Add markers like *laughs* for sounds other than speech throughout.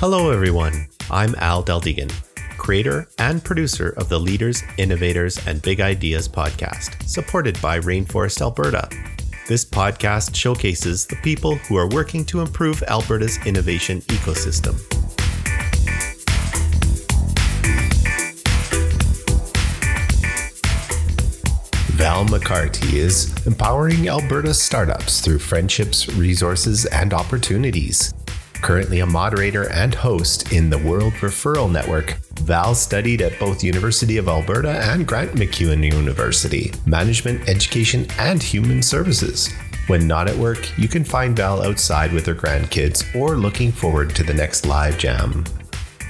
Hello, everyone. I'm Al Deldegan, creator and producer of the Leaders, Innovators, and Big Ideas podcast, supported by Rainforest Alberta. This podcast showcases the people who are working to improve Alberta's innovation ecosystem. Val McCarty is empowering Alberta startups through friendships, resources, and opportunities. Currently a moderator and host in the World Referral Network, Val studied at both University of Alberta and Grant MacEwan University, Management, Education, and Human Services. When not at work, you can find Val outside with her grandkids or looking forward to the next live jam.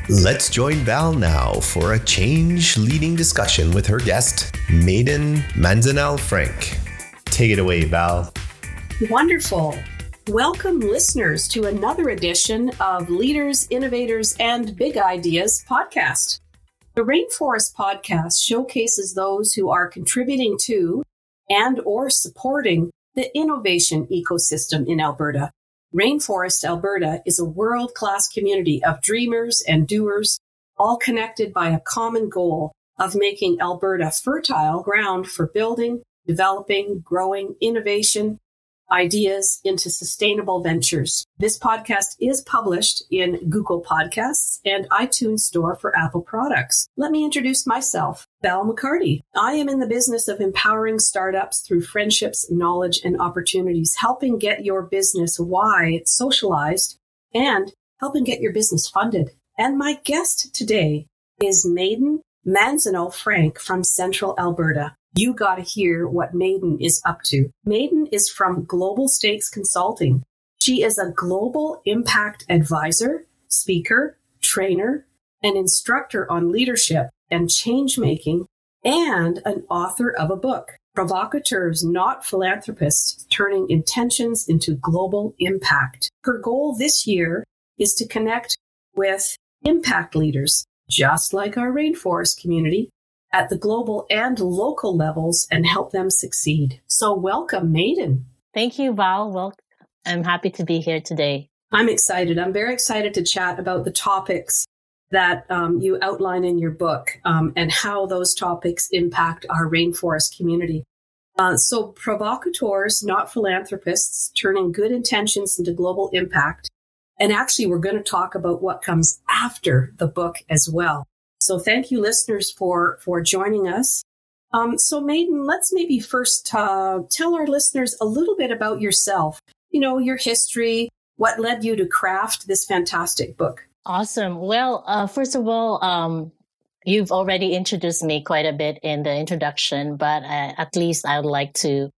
Let's join Val now for a change leading discussion with her guest, Maiden Manzanal Frank. Take it away, Val. Wonderful. Welcome, listeners, to another edition of Leaders, Innovators, and Big Ideas podcast. The Rainforest podcast showcases those who are contributing to and or supporting the innovation ecosystem in Alberta. Rainforest Alberta is a world-class community of dreamers and doers, all connected by a common goal of making Alberta fertile ground for building, developing, growing innovation, ideas into sustainable ventures. This podcast is published in Google Podcasts and iTunes Store for Apple products. Let me introduce myself, Val McCarty. I am in the business of empowering startups through friendships, knowledge, and opportunities, helping get your business why socialized and helping get your business funded. And my guest today is Maiden Manzanal Frank from Central Alberta you got to hear what Maiden is up to. Maiden is from Global Stakes Consulting. She is a global impact advisor, speaker, trainer, an instructor on leadership and change making, and an author of a book, Provocateurs, Not Philanthropists, Turning Intentions into Global Impact. Her goal this year is to connect with impact leaders, just like our rainforest community, at the global and local levels and help them succeed. So, welcome, Maiden. Thank you, Val. Well, I'm happy to be here today. I'm excited. I'm very excited to chat about the topics that um, you outline in your book um, and how those topics impact our rainforest community. Uh, so, provocateurs, not philanthropists, turning good intentions into global impact. And actually, we're going to talk about what comes after the book as well. So thank you, listeners, for for joining us. Um, so, Maiden, let's maybe first uh, tell our listeners a little bit about yourself. You know, your history, what led you to craft this fantastic book. Awesome. Well, uh, first of all, um, you've already introduced me quite a bit in the introduction, but uh, at least I would like to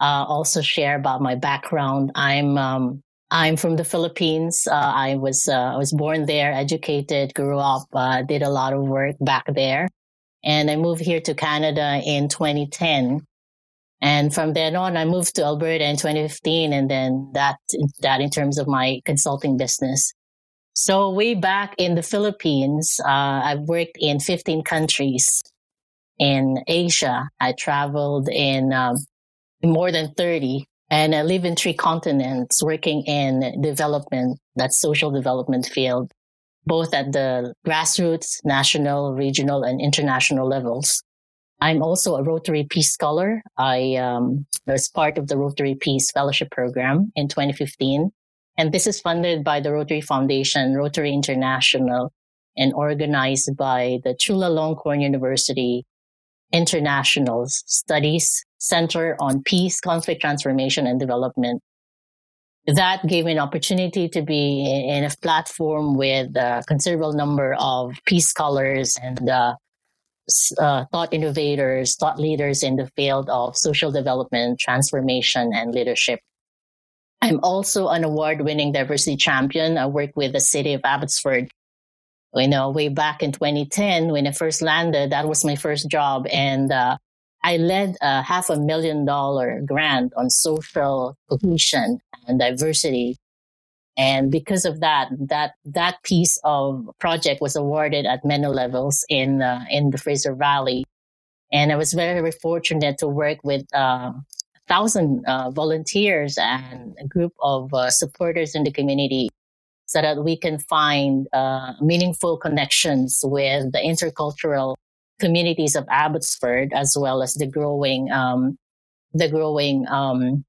uh, also share about my background. I'm um, I'm from the Philippines. Uh, I was uh, I was born there, educated, grew up, uh, did a lot of work back there, and I moved here to Canada in 2010. And from then on, I moved to Alberta in 2015, and then that that in terms of my consulting business. So way back in the Philippines, uh, I've worked in 15 countries in Asia. I traveled in um, more than 30 and I live in three continents working in development, that social development field, both at the grassroots, national, regional, and international levels. I'm also a Rotary Peace Scholar. I um, was part of the Rotary Peace Fellowship Program in 2015. And this is funded by the Rotary Foundation, Rotary International, and organized by the Chulalongkorn University International Studies Center on Peace, Conflict Transformation, and Development. That gave me an opportunity to be in a platform with a considerable number of peace scholars and uh, uh, thought innovators, thought leaders in the field of social development, transformation, and leadership. I'm also an award winning diversity champion. I work with the city of Abbotsford. You know, way back in 2010, when I first landed, that was my first job. And uh, I led a half a million dollar grant on social cohesion and diversity. And because of that, that, that piece of project was awarded at many levels in, uh, in the Fraser Valley. And I was very, very fortunate to work with, uh, a thousand, uh, volunteers and a group of uh, supporters in the community so that we can find uh, meaningful connections with the intercultural communities of Abbotsford, as well as the growing, um, the growing, um,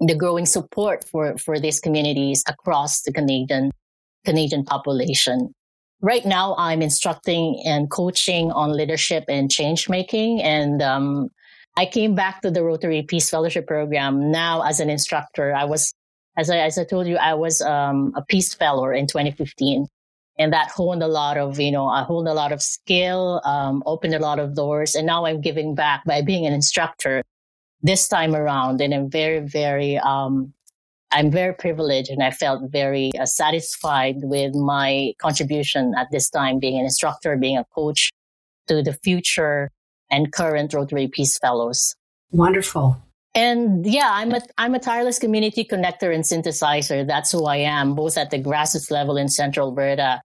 the growing support for, for these communities across the Canadian, Canadian population. Right now, I'm instructing and coaching on leadership and change making. And, um, I came back to the Rotary Peace Fellowship Program now as an instructor. I was, as I, as I told you, I was, um, a Peace Fellow in 2015 and that honed a lot of you know i honed a lot of skill um, opened a lot of doors and now i'm giving back by being an instructor this time around. And i'm very very um, i'm very privileged and i felt very uh, satisfied with my contribution at this time being an instructor being a coach to the future and current rotary peace fellows. Wonderful and yeah, I'm a I'm a tireless community connector and synthesizer. That's who I am, both at the grassroots level in Central Alberta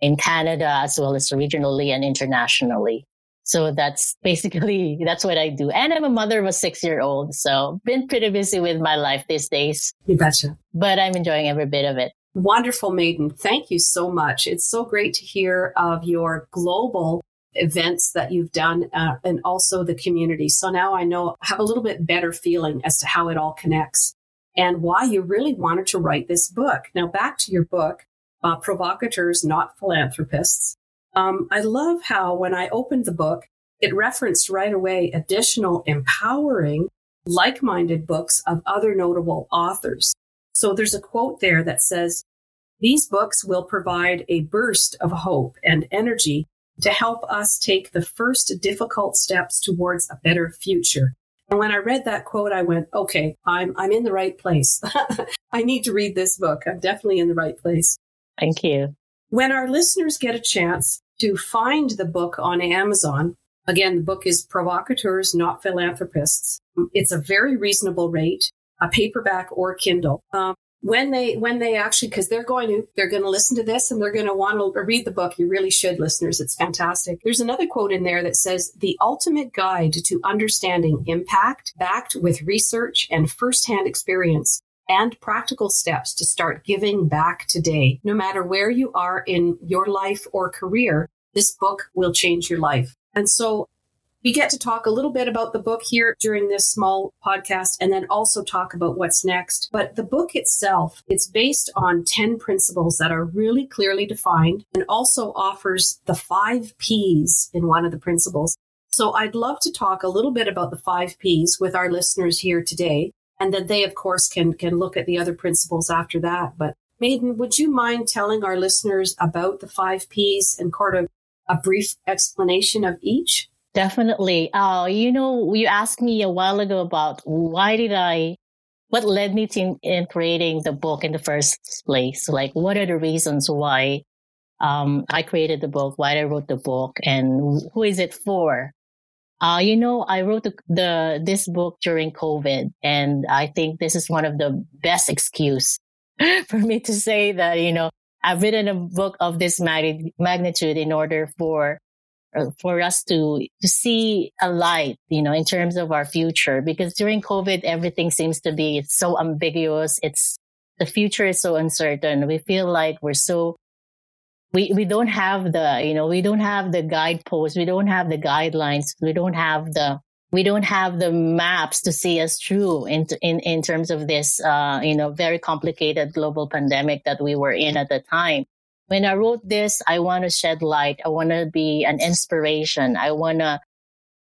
in Canada as well as regionally and internationally. So that's *laughs* basically, that's what I do. And I'm a mother of a six year old. So been pretty busy with my life these days. You betcha. But I'm enjoying every bit of it. Wonderful, Maiden. Thank you so much. It's so great to hear of your global events that you've done uh, and also the community. So now I know, have a little bit better feeling as to how it all connects and why you really wanted to write this book. Now back to your book uh, provocateurs, not philanthropists. Um, I love how when I opened the book, it referenced right away additional empowering, like minded books of other notable authors. So there's a quote there that says, These books will provide a burst of hope and energy to help us take the first difficult steps towards a better future. And when I read that quote, I went, okay, I'm, I'm in the right place. *laughs* I need to read this book. I'm definitely in the right place. Thank you. When our listeners get a chance to find the book on Amazon, again, the book is Provocateurs, Not Philanthropists. It's a very reasonable rate, a paperback or Kindle. Um, when they when they actually because they're going to they're going to listen to this and they're going to want to read the book you really should listeners it's fantastic there's another quote in there that says the ultimate guide to understanding impact backed with research and firsthand experience and practical steps to start giving back today. No matter where you are in your life or career, this book will change your life. And so we get to talk a little bit about the book here during this small podcast and then also talk about what's next. But the book itself, it's based on 10 principles that are really clearly defined and also offers the five P's in one of the principles. So I'd love to talk a little bit about the five P's with our listeners here today and then they of course can can look at the other principles after that but maiden would you mind telling our listeners about the five p's and kind of a brief explanation of each definitely. Uh, you know you asked me a while ago about why did i what led me to in creating the book in the first place? Like what are the reasons why um, i created the book why i wrote the book and who is it for? Uh, you know, I wrote the, the, this book during COVID, and I think this is one of the best excuse *laughs* for me to say that you know I've written a book of this magnitude in order for for us to to see a light, you know, in terms of our future. Because during COVID, everything seems to be so ambiguous. It's the future is so uncertain. We feel like we're so we, we don't have the, you know, we don't have the guideposts. We don't have the guidelines. We don't have the, we don't have the maps to see us through in, in, in terms of this, uh, you know, very complicated global pandemic that we were in at the time. When I wrote this, I want to shed light. I want to be an inspiration. I want to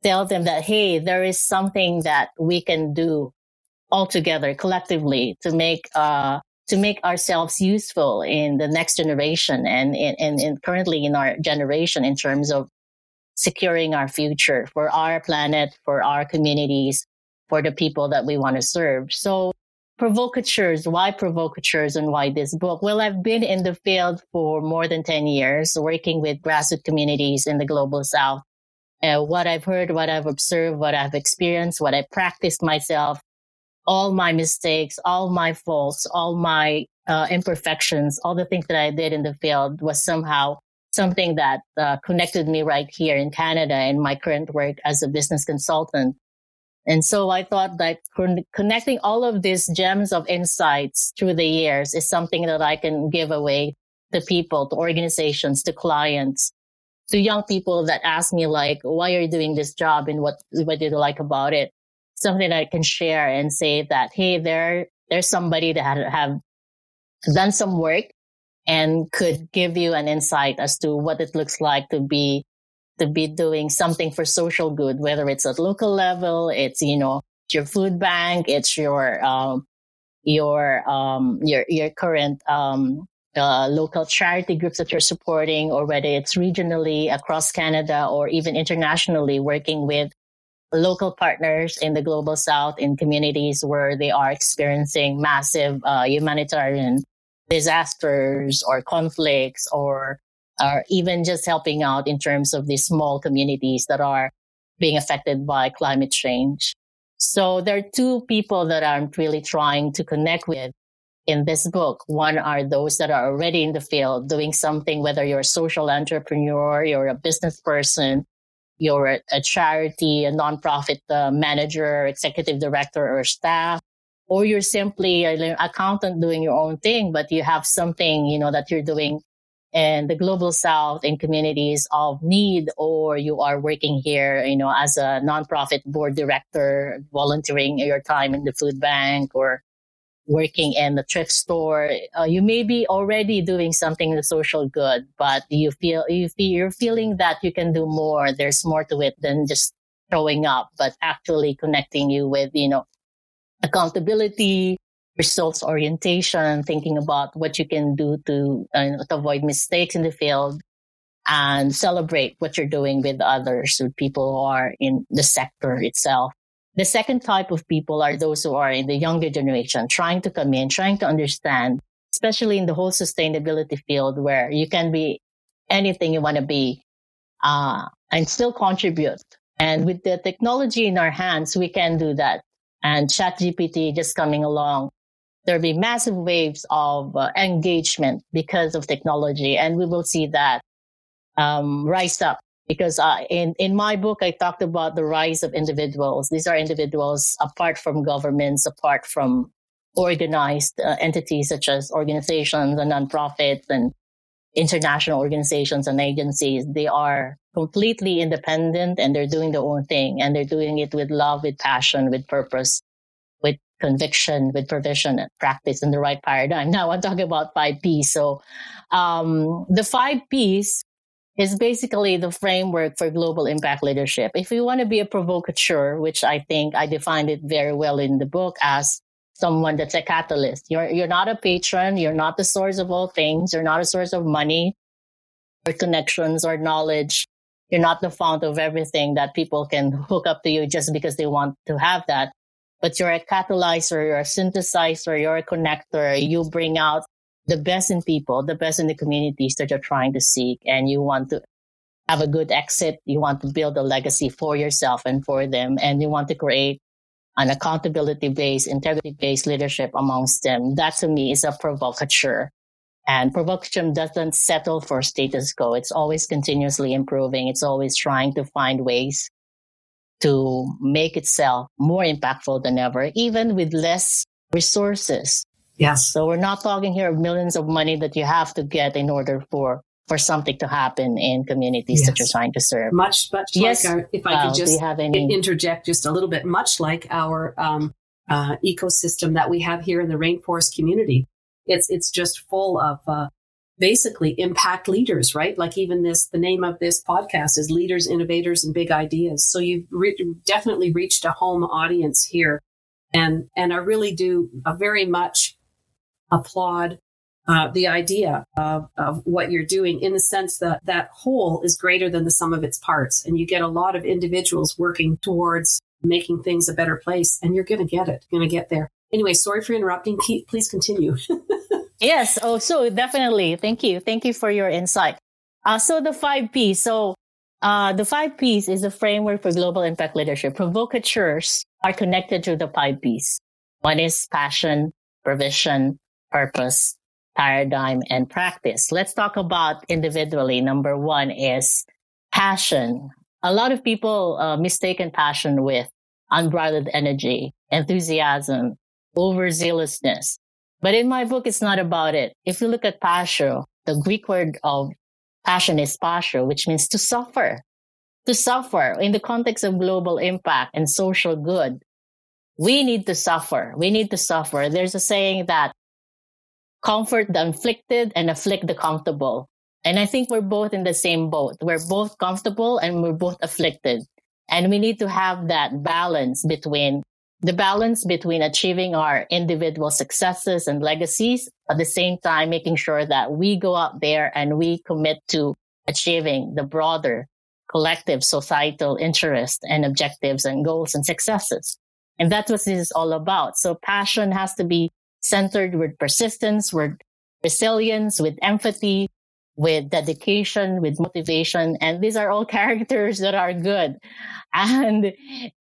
tell them that, Hey, there is something that we can do all together collectively to make, uh, to make ourselves useful in the next generation and, and, and currently in our generation in terms of securing our future for our planet, for our communities, for the people that we want to serve. So provocateurs, why provocateurs and why this book? Well, I've been in the field for more than 10 years working with grassroots communities in the global south. Uh, what I've heard, what I've observed, what I've experienced, what I practiced myself all my mistakes, all my faults, all my uh, imperfections, all the things that I did in the field was somehow something that uh, connected me right here in Canada in my current work as a business consultant. And so I thought that connecting all of these gems of insights through the years is something that I can give away to people, to organizations, to clients, to young people that ask me like, why are you doing this job and what, what do you like about it? Something that I can share and say that, Hey, there, there's somebody that have done some work and could give you an insight as to what it looks like to be to be doing something for social good, whether it's at local level, it's you know your food bank, it's your um, your um, your your current um, uh, local charity groups that you're supporting, or whether it's regionally across Canada or even internationally, working with local partners in the global south in communities where they are experiencing massive uh, humanitarian disasters or conflicts or or even just helping out in terms of these small communities that are being affected by climate change. So there are two people that I'm really trying to connect with in this book. One are those that are already in the field doing something, whether you're a social entrepreneur, you're a business person, you're a, a charity, a nonprofit uh, manager, executive director, or staff, or you're simply an accountant doing your own thing, but you have something, you know, that you're doing in the global south in communities of need, or you are working here, you know, as a nonprofit board director, volunteering your time in the food bank or working in the thrift store. Uh, you may be already doing something in the social good, but you feel, you feel, you're feeling that you can do more. There's more to it than just showing up, but actually connecting you with, you know, accountability, results orientation, thinking about what you can do to, uh, to avoid mistakes in the field and celebrate what you're doing with others, with people who are in the sector itself. The second type of people are those who are in the younger generation, trying to come in, trying to understand, especially in the whole sustainability field where you can be anything you want to be, uh, and still contribute. And with the technology in our hands, we can do that and ChatGPT just coming along, there'll be massive waves of uh, engagement because of technology, and we will see that um, rise up. Because uh, in in my book, I talked about the rise of individuals. These are individuals apart from governments, apart from organized uh, entities such as organizations and nonprofits and international organizations and agencies. They are completely independent and they're doing their own thing and they're doing it with love, with passion, with purpose, conviction, with provision and practice in the right paradigm. Now I'm talking about five P's. So, um, the five P's is basically the framework for global impact leadership. If you want to be a provocateur, which I think I defined it very well in the book as someone that's a catalyst. You're, you're not a patron. You're not the source of all things. You're not a source of money or connections or knowledge. You're not the fount of everything that people can hook up to you just because they want to have that. But you're a catalyzer, you're a synthesizer, you're a connector. You bring out the best in people, the best in the communities that you're trying to seek. And you want to have a good exit. You want to build a legacy for yourself and for them. And you want to create an accountability based, integrity based leadership amongst them. That to me is a provocateur. And provocation doesn't settle for status quo. It's always continuously improving. It's always trying to find ways to make itself more impactful than ever, even with less resources. Yes. So we're not talking here of millions of money that you have to get in order for for something to happen in communities yes. that you're trying to serve. Much, much yes. like our, if I could just any... interject just a little bit, much like our um, uh, ecosystem that we have here in the rainforest community. It's it's just full of uh, basically impact leaders, right? Like even this, the name of this podcast is Leaders, Innovators, and Big Ideas. So you've re- definitely reached a home audience here, and and I really do uh, very much applaud uh, the idea of, of what you're doing in the sense that that whole is greater than the sum of its parts. And you get a lot of individuals working towards making things a better place, and you're going to get it, going to get there. Anyway, sorry for interrupting. Please continue. *laughs* yes. Oh, so definitely. Thank you. Thank you for your insight. Uh, so the five P's. So uh, the five P's is a framework for global impact leadership. Provocateurs are connected to the five P's. One is passion, provision, purpose, paradigm and practice. Let's talk about individually. Number one is passion. A lot of people uh, mistaken passion with unbridled energy, enthusiasm, overzealousness. But in my book, it's not about it. If you look at passion, the Greek word of passion is passion, which means to suffer. To suffer in the context of global impact and social good. We need to suffer. We need to suffer. There's a saying that comfort the afflicted and afflict the comfortable. And I think we're both in the same boat. We're both comfortable and we're both afflicted. And we need to have that balance between the balance between achieving our individual successes and legacies at the same time making sure that we go out there and we commit to achieving the broader collective societal interest and objectives and goals and successes. And that's what this is all about. So passion has to be centered with persistence, with resilience, with empathy, with dedication, with motivation. And these are all *laughs* characters that are good. And,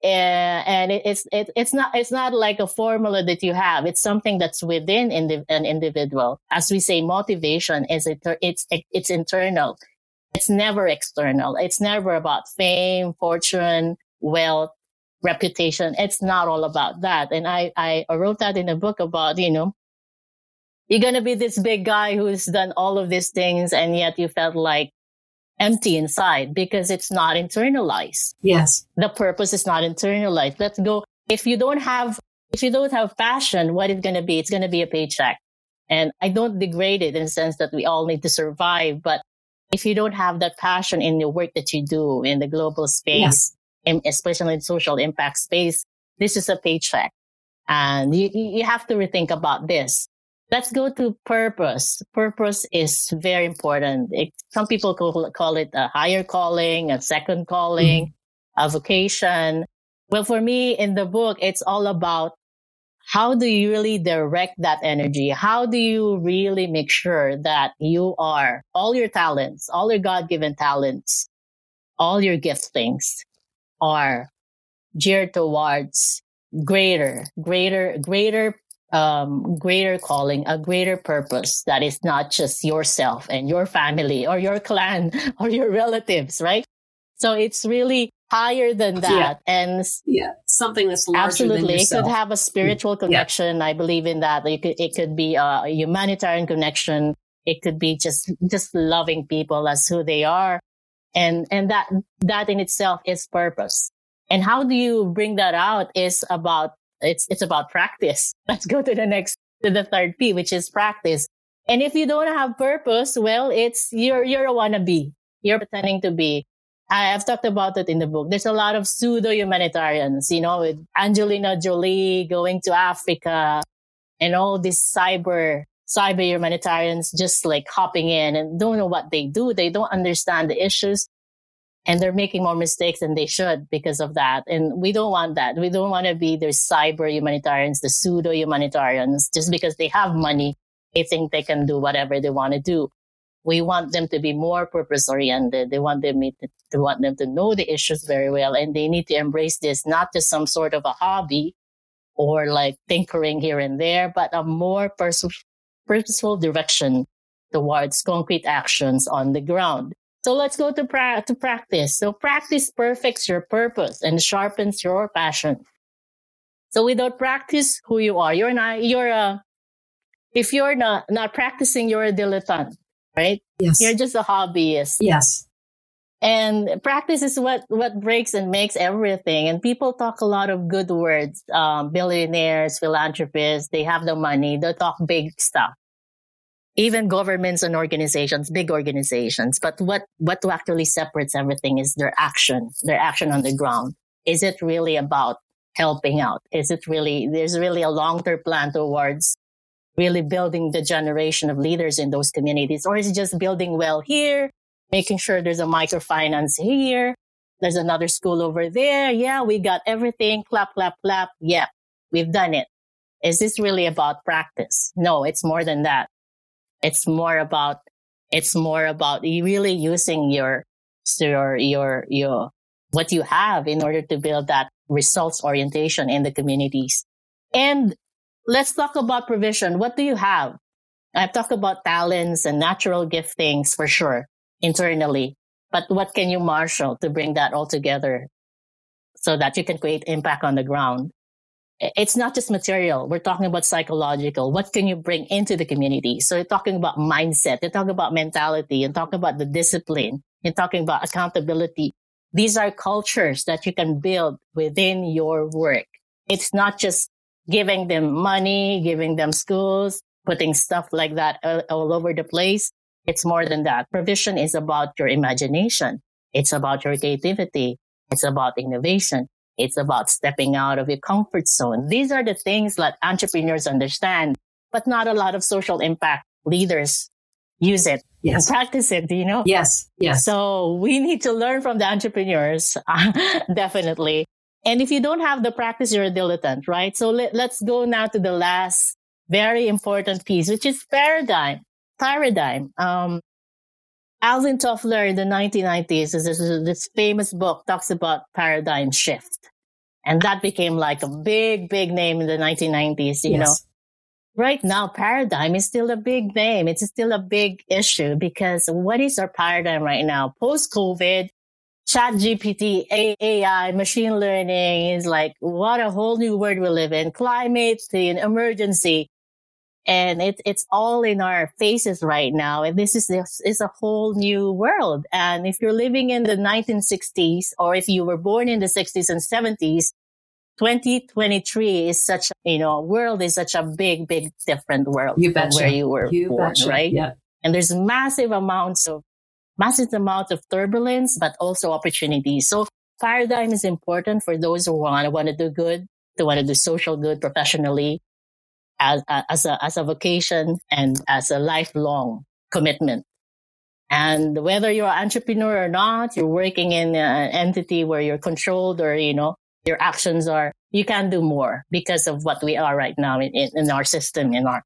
uh, and it's, it, it's not, it's not like a formula that you have. It's something that's within an individual. As we say, motivation is, it's, it's internal. It's never external. It's never about fame, fortune, wealth, reputation. It's not all about that. And I, I wrote that in a book about, you know, you're going to be this big guy who's done all of these things and yet you felt like empty inside because it's not internalized. Yes. The purpose is not internalized. Let's go. If you don't have, if you don't have passion, what it's going to be? It's going to be a paycheck. And I don't degrade it in the sense that we all need to survive, but if you don't have that passion in the work that you do in the global space, yes. especially in social impact space, this is a paycheck. And you, you have to rethink about this let's go to purpose. Purpose is very important. It, some people call, call, it a higher calling, a second calling, mm-hmm. a vocation. Well, for me in the book, it's all about how do you really direct that energy? How do you really make sure that you are all your talents, all your God given talents, all your giftings are geared towards greater, greater, greater um, greater calling, a greater purpose that is not just yourself and your family or your clan *laughs* or your relatives, right? So it's really higher than that. Yeah. And yeah, something that's larger absolutely, it could have a spiritual connection. Yeah. I believe in that. It could, it could be a humanitarian connection. It could be just, just loving people as who they are. And, and that, that in itself is purpose. And how do you bring that out is about it's, it's about practice. *laughs* Let's go to the next, to the third P, which is practice. And if you don't have purpose, well, it's, you're, you're a wannabe. You're pretending to be. I've talked about it in the book. There's a lot of pseudo humanitarians, you know, with Angelina Jolie going to Africa and all these cyber, cyber humanitarians just like hopping in and don't know what they do. They don't understand the issues and they're making more mistakes than they should because of that. And we don't want that. We don't want to be the cyber humanitarians, the pseudo humanitarians, just because they have money, they think they can do whatever they want to do. We want them to be more purpose oriented. They want them to, to want them to know the issues very well, and they need to embrace this not just some sort of a hobby or like tinkering here and there, but a more pers- purposeful direction towards concrete actions on the ground. So let's go to, pra- to practice. So practice perfects your purpose and sharpens your passion. So without practice, who you are, you're not, you're a, if you're not, not practicing, you're a dilettante, right? Yes. You're just a hobbyist. Yes. And practice is what, what breaks and makes everything. And people talk a lot of good words. Um, billionaires, philanthropists, they have the money. They talk big stuff even governments and organizations, big organizations. But what, what actually separates everything is their action, their action on the ground. Is it really about helping out? Is it really, there's really a long-term plan towards really building the generation of leaders in those communities? Or is it just building well here, making sure there's a microfinance here? There's another school over there. Yeah, we got everything. Clap, clap, clap. Yeah, we've done it. Is this really about practice? No, it's more than that. It's more about, it's more about really using your, your, your, your, what you have in order to build that results orientation in the communities. And let's talk about provision. What do you have? I've talked about talents and natural giftings for sure internally, but what can you marshal to bring that all together? so that you can create impact on the ground. It's not just material. We're talking about psychological. What can you bring into the community? So you're talking about mindset. You're talking about mentality. You're talking about the discipline. You're talking about accountability. These are cultures that you can build within your work. It's not just giving them money, giving them schools, putting stuff like that all over the place. It's more than that. Provision is about your imagination. It's about your creativity. It's about innovation. It's about stepping out of your comfort zone. These are the things that entrepreneurs understand, but not a lot of social impact leaders use it yes. and practice it, do you know? Yes. Yes. So we need to learn from the entrepreneurs, *laughs* definitely. And if you don't have the practice, you're a dilettante, right? So let, let's go now to the last very important piece, which is paradigm paradigm. Um, Alvin Toffler in the 1990s, this, this famous book talks about paradigm shift. And that became like a big, big name in the 1990s, you yes. know. Right now, paradigm is still a big name. It's still a big issue because what is our paradigm right now? Post COVID, ChatGPT, AI, machine learning is like, what a whole new world we live in. Climate, the emergency and it's it's all in our faces right now. And this is this is a whole new world. And if you're living in the 1960s, or if you were born in the 60s and 70s, 2023 is such you know world is such a big, big different world you from where you were you born, betcha. right? Yeah. And there's massive amounts of massive amounts of turbulence, but also opportunities. So paradigm is important for those who want to want to do good, to want to do social good professionally, as, as a, as a vocation and as a lifelong commitment. And whether you're an entrepreneur or not, you're working in an entity where you're controlled or, you know, your actions are, you can do more because of what we are right now in, in, in our system, in our,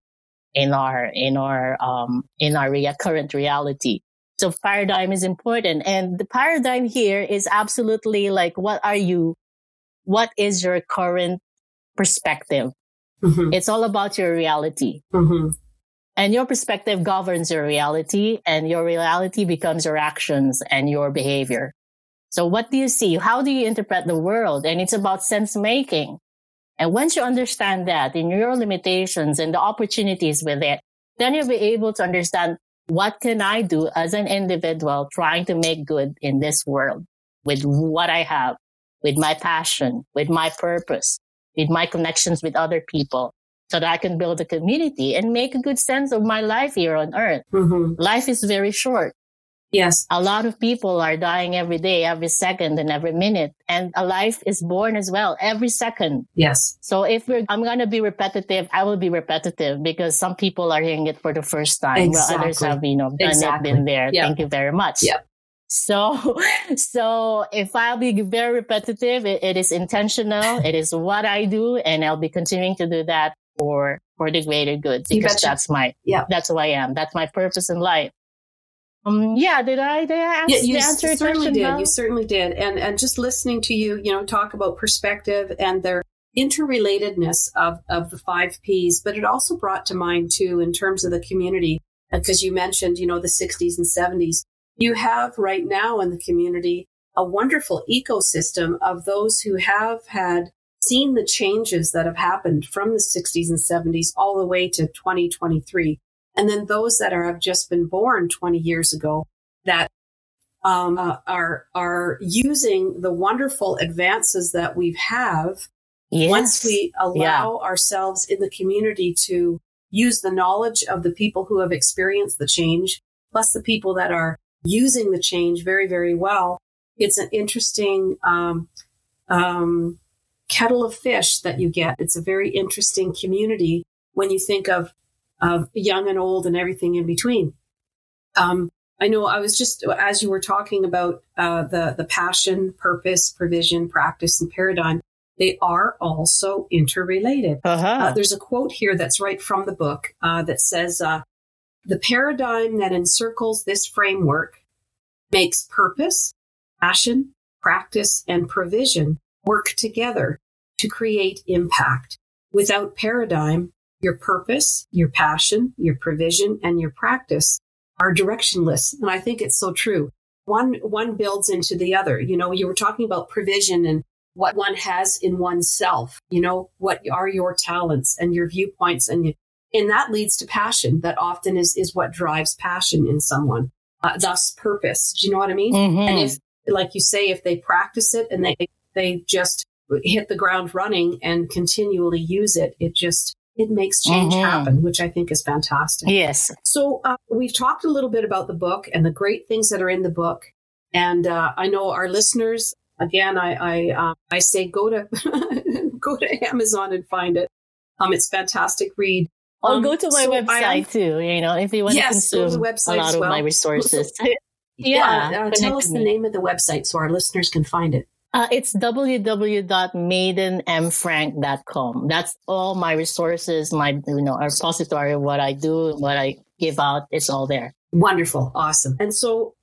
in our, in our, um, in our rea- current reality. So paradigm is important. And the paradigm here is absolutely like, what are you, what is your current perspective Mm-hmm. It's all about your reality. Mm-hmm. And your perspective governs your reality and your reality becomes your actions and your behavior. So what do you see? How do you interpret the world? And it's about sense making. And once you understand that in your limitations and the opportunities with it, then you'll be able to understand what can I do as an individual trying to make good in this world with what I have, with my passion, with my purpose, with my connections with other people so that I can build a community and make a good sense of my life here on earth. Mm-hmm. Life is very short. Yes. A lot of people are dying every day, every second and every minute. And a life is born as well every second. Yes. So if we're, I'm going to be repetitive, I will be repetitive because some people are hearing it for the first time. Exactly. While others have, you know, done exactly. it, been there. Yep. Thank you very much. Yeah. So, *laughs* so if I'll be very repetitive, it, it is intentional. *laughs* It is what I do, and I'll be continuing to do that for for the greater good because that's my yeah that's who I am. That's my purpose in life. Um, yeah, did I did I yeah, you answer certainly did. Now? You certainly did. And and just listening to you, you know, talk about perspective and their interrelatedness of of the five P's, but it also brought to mind too in terms of the community because you mentioned, you know, the 60s and 70s you have right now in the community a wonderful ecosystem of those who have had seen the changes that have happened from the 60s and 70s all the way to 2023. And then those that are, have just been born 20 years ago that um, uh, are are using the wonderful advances that we have yes. once we allow yeah. ourselves in the community to use the knowledge of the people who have experienced the change plus the people that are using the change very, very well. It's an interesting um, um, kettle of fish that you get. It's a very interesting community when you think of of young and old and everything in between. Um, I know I was just as you were talking about uh, the the passion, purpose, provision, practice, and paradigm. They are also interrelated. Uh-huh. Uh, there's a quote here that's right from the book uh, that says, uh, the paradigm that encircles this framework makes purpose, passion, practice, and provision work together to create impact. Without paradigm, your purpose, your passion, your provision, and your practice are directionless. And I think it's so true. One, one builds into the other. You know, you were talking about provision and what one has in oneself. You know, what are your talents and your viewpoints and you, and that leads to passion. That often is is what drives passion in someone. Uh, thus, purpose. Do you know what I mean? Mm-hmm. And if, like you say, if they practice it and they they just hit the ground running and continually use it, it just it makes change Mhm. happen, which I think is fantastic. Yes. So uh, we've talked a little bit about the book and the great things that are in the book, and uh, I know our listeners. Again, I I, uh, I say go to *laughs* go to Amazon and find it. Um, it's fantastic read. Or Um, go to my so website am- too, you know, if you want Yes, to to consume website a lot as of my *laughs* resources. Yeah, *laughs* Yeah, uh, tell us the me. name of the website so our listeners can find it. Uh, it's www.maidenmfrank.com. That's all my resources, my, you know, repository of what I do, what I give out. It's all there. Wonderful, awesome. And so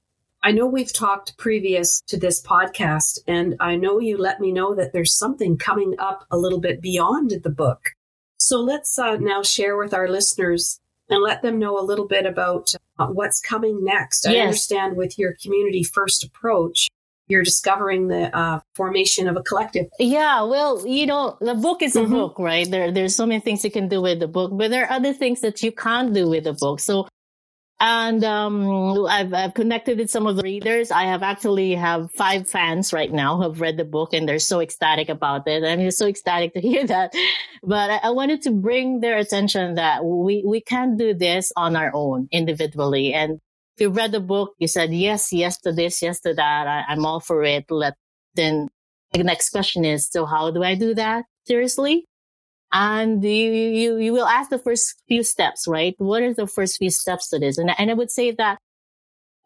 I know we've talked previous to this podcast, and I know you let me know that there's something coming up a little bit beyond the book. So let's uh, now share with our listeners and let them know a little bit about uh, what's coming next. I understand with your community first approach, you're discovering the uh, formation of a collective. Yeah, well, you know, the book is a Mhm. book, right? There, there's so many things you can do with the book, but there are other things that you can't do with the book. So, and um, I've, I've connected with some of the readers. I have actually have five fans right now who have read the book, and they're so ecstatic about it. I'm just so ecstatic to *laughs* hear that. But I, I wanted to bring their attention that we we can do this on our own individually, and you read the book, you said yes, yes to this, yes to that. I, I'm all for it. Let then the next question is, so how do I do that seriously? And you, you, you will ask the first few steps, right? What are the first few steps to this? And, and I would say that,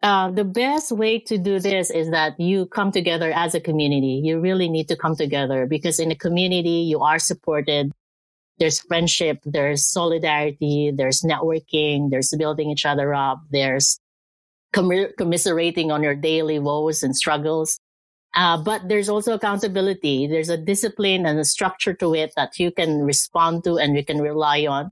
uh, the best way to do this is that you come together as a community. You really need to come together because in a community, you are supported. There's friendship, there's solidarity, there's networking, there's building each other up, there's commiserating on your daily woes and struggles. Uh, but there's also accountability. There's a discipline and a structure to it that you can respond to and you can rely on.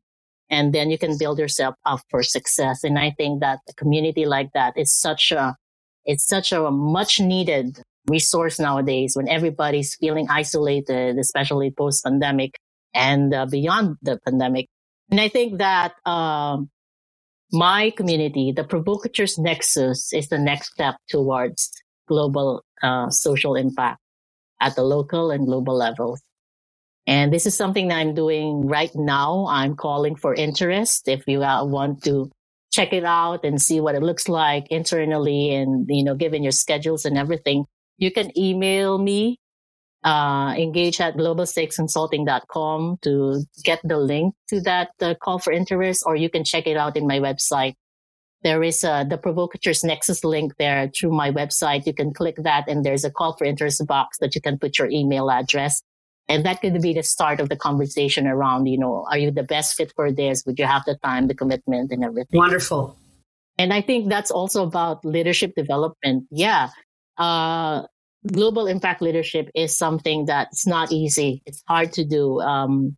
And then you can build yourself up for success. And I think that a community like that is such a, it's such a much needed resource nowadays when everybody's feeling isolated, especially post pandemic and uh, beyond the pandemic. And I think that, um, my community, the Provocateurs Nexus is the next step towards global uh, social impact at the local and global levels. And this is something that I'm doing right now. I'm calling for interest. If you uh, want to check it out and see what it looks like internally and, you know, given your schedules and everything, you can email me, uh, engage at globalstakesconsulting.com to get the link to that uh, call for interest, or you can check it out in my website. There is uh, the provocateurs nexus link there through my website. You can click that and there's a call for interest box that you can put your email address. And that could be the start of the conversation around you know are you the best fit for this? Would you have the time the commitment and everything? Wonderful. and i think that's also about leadership development. Yeah. Uh, global impact leadership is something that's not easy it's hard to do um,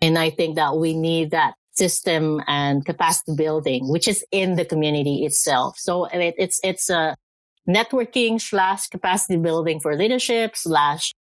and i think that we need that system and capacity building, which is in the community itself. So it, it's, it's a networking slash capacity building for leadership slash,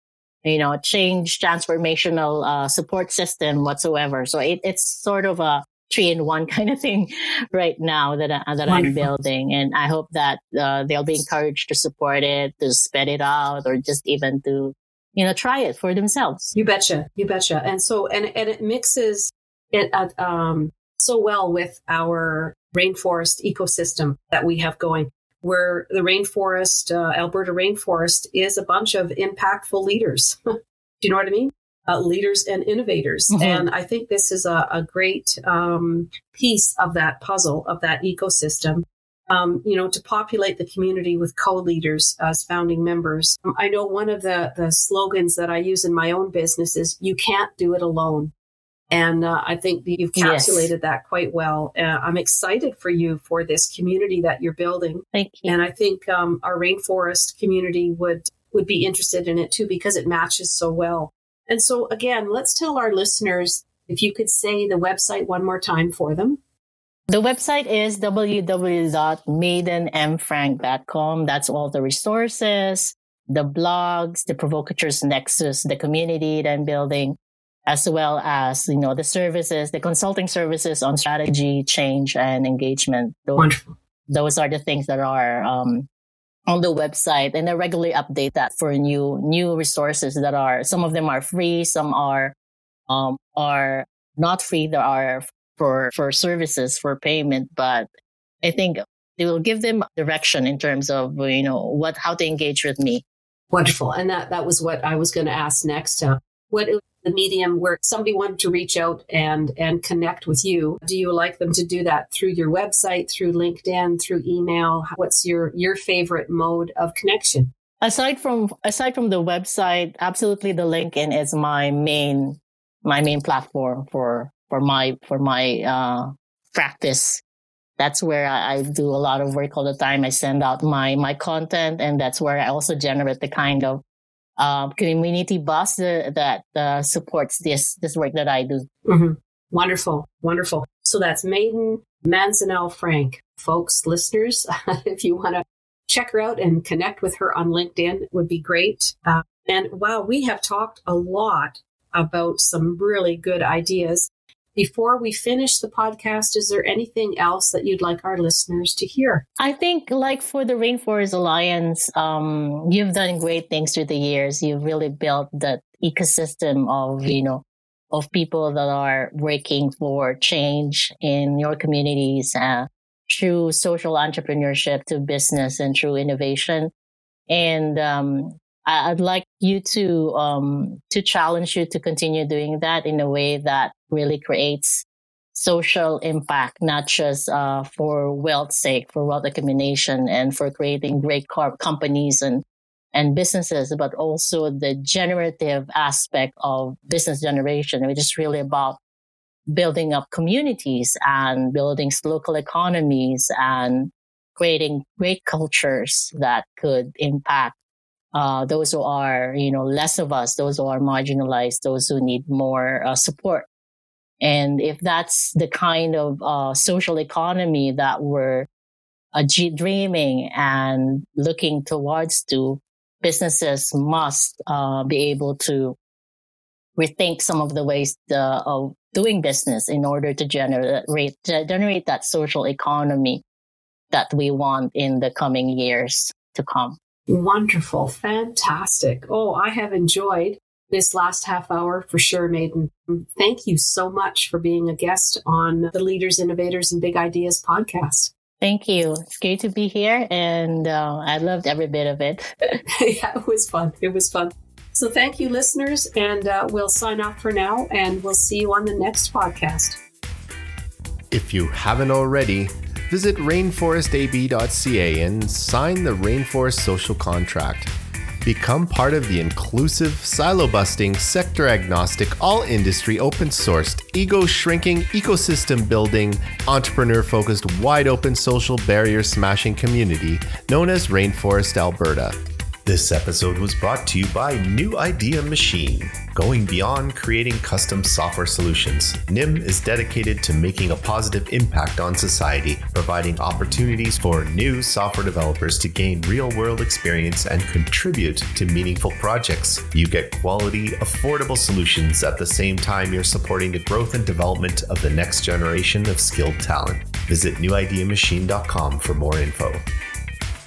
you know, change transformational, uh, support system whatsoever. So it, it's sort of a three in one *laughs* kind of thing right now that, I, that I'm building. And I hope that, uh, they'll be encouraged to support it, to spread it out or just even to, you know, try it for themselves. You betcha. You betcha. And so, and, and it mixes it uh, um, so well with our rainforest ecosystem that we have going, where the rainforest, uh, Alberta rainforest, is a bunch of impactful leaders. *laughs* Do you know what I mean? Uh, leaders and innovators. Mhm. And I think this is a, a great um, piece of that puzzle, of that ecosystem. Um, you know, to populate the community with co-leaders as founding members. Um, I know one of the, the slogans that I use in my own business is "You can't do it alone," and uh, I think you've Yes. that quite well. Uh, I'm excited for you for this community that you're building, Thank you. and I think um, our rainforest community would would be interested in it too because it matches so well. And so, again, let's tell our listeners if you could say the website one more time for them. The website is www.maidenmfrank.com. That's all the resources, the blogs, the provocateurs nexus, the community that I'm building, as well as, you know, the services, the consulting services on strategy, change and engagement. Those, Wonderful. Those are the things that are, um, on the website and I regularly update that for new, new resources that are, some of them are free, some are, um, are not free. There are for, for services for payment, but I think it will give them direction in terms of, you know, what, how to engage with me. Wonderful. And that, that was what I was going to ask next. Uh, what the medium where somebody wanted to reach out and, and connect with you? Do you like them to do that through your website, through LinkedIn, through email? What's your, your favorite mode of connection? Aside from, aside from the website, absolutely the LinkedIn is my main, my main platform for, for my, for my, uh, practice that's where I, I, do a lot of work all the time. I send out my my content, and that's where I also generate the kind of um, community buzz that uh, supports this this work that I do. Mm-hmm. Wonderful, wonderful. So that's Maiden Manzanal Frank, folks, listeners. *laughs* if you want to check her out and connect with her on LinkedIn, would be great. Uh, and wow, we have talked a lot about some really good ideas. Before we finish the podcast, is there anything else that you'd like our listeners to hear? I think, like for the Rainforest Alliance, um, you've done great things through the years. You've really built that ecosystem of, you know, of people that are working for change in your communities uh, through social entrepreneurship to business and through innovation. And um, I'd like you to um, to challenge you to continue doing that in a way that really creates social impact, not just uh, for wealth sake, for wealth accumulation, and for creating great companies and and businesses, but also the generative aspect of business generation, which is really about building up communities and building local economies and creating great cultures that could impact uh, those who are, you know, less of us, those who are marginalized, those who need more uh, support. And if that's the kind of uh, social economy that we're uh, dreaming and looking towards to, businesses must uh, be able to rethink some of the ways to, uh, of doing business in order to generate generate that social economy that we want in the coming years to come. Wonderful. Fantastic. Oh, I have enjoyed this last half hour for sure, Maiden. Thank you so much for being a guest on the Leaders, Innovators, and Big Ideas podcast. Thank you. It's great to be here, and uh, I loved every bit of it. *laughs* yeah, it was fun. It was fun. So, thank you, listeners, and uh, we'll sign off for now, and we'll see you on the next podcast. If you haven't already, visit rainforestab.ca and sign the Rainforest Social Contract. Become part of the inclusive, silo busting, sector agnostic, all industry open sourced, ego shrinking, ecosystem building, entrepreneur focused, wide open social barrier smashing community known as Rainforest Alberta. This episode was brought to you by New Idea Machine. Going beyond creating custom software solutions, NIM is dedicated to making a positive impact on society, providing opportunities for new software developers to gain real world experience and contribute to meaningful projects. You get quality, affordable solutions at the same time you're supporting the growth and development of the next generation of skilled talent. Visit newideamachine.com for more info.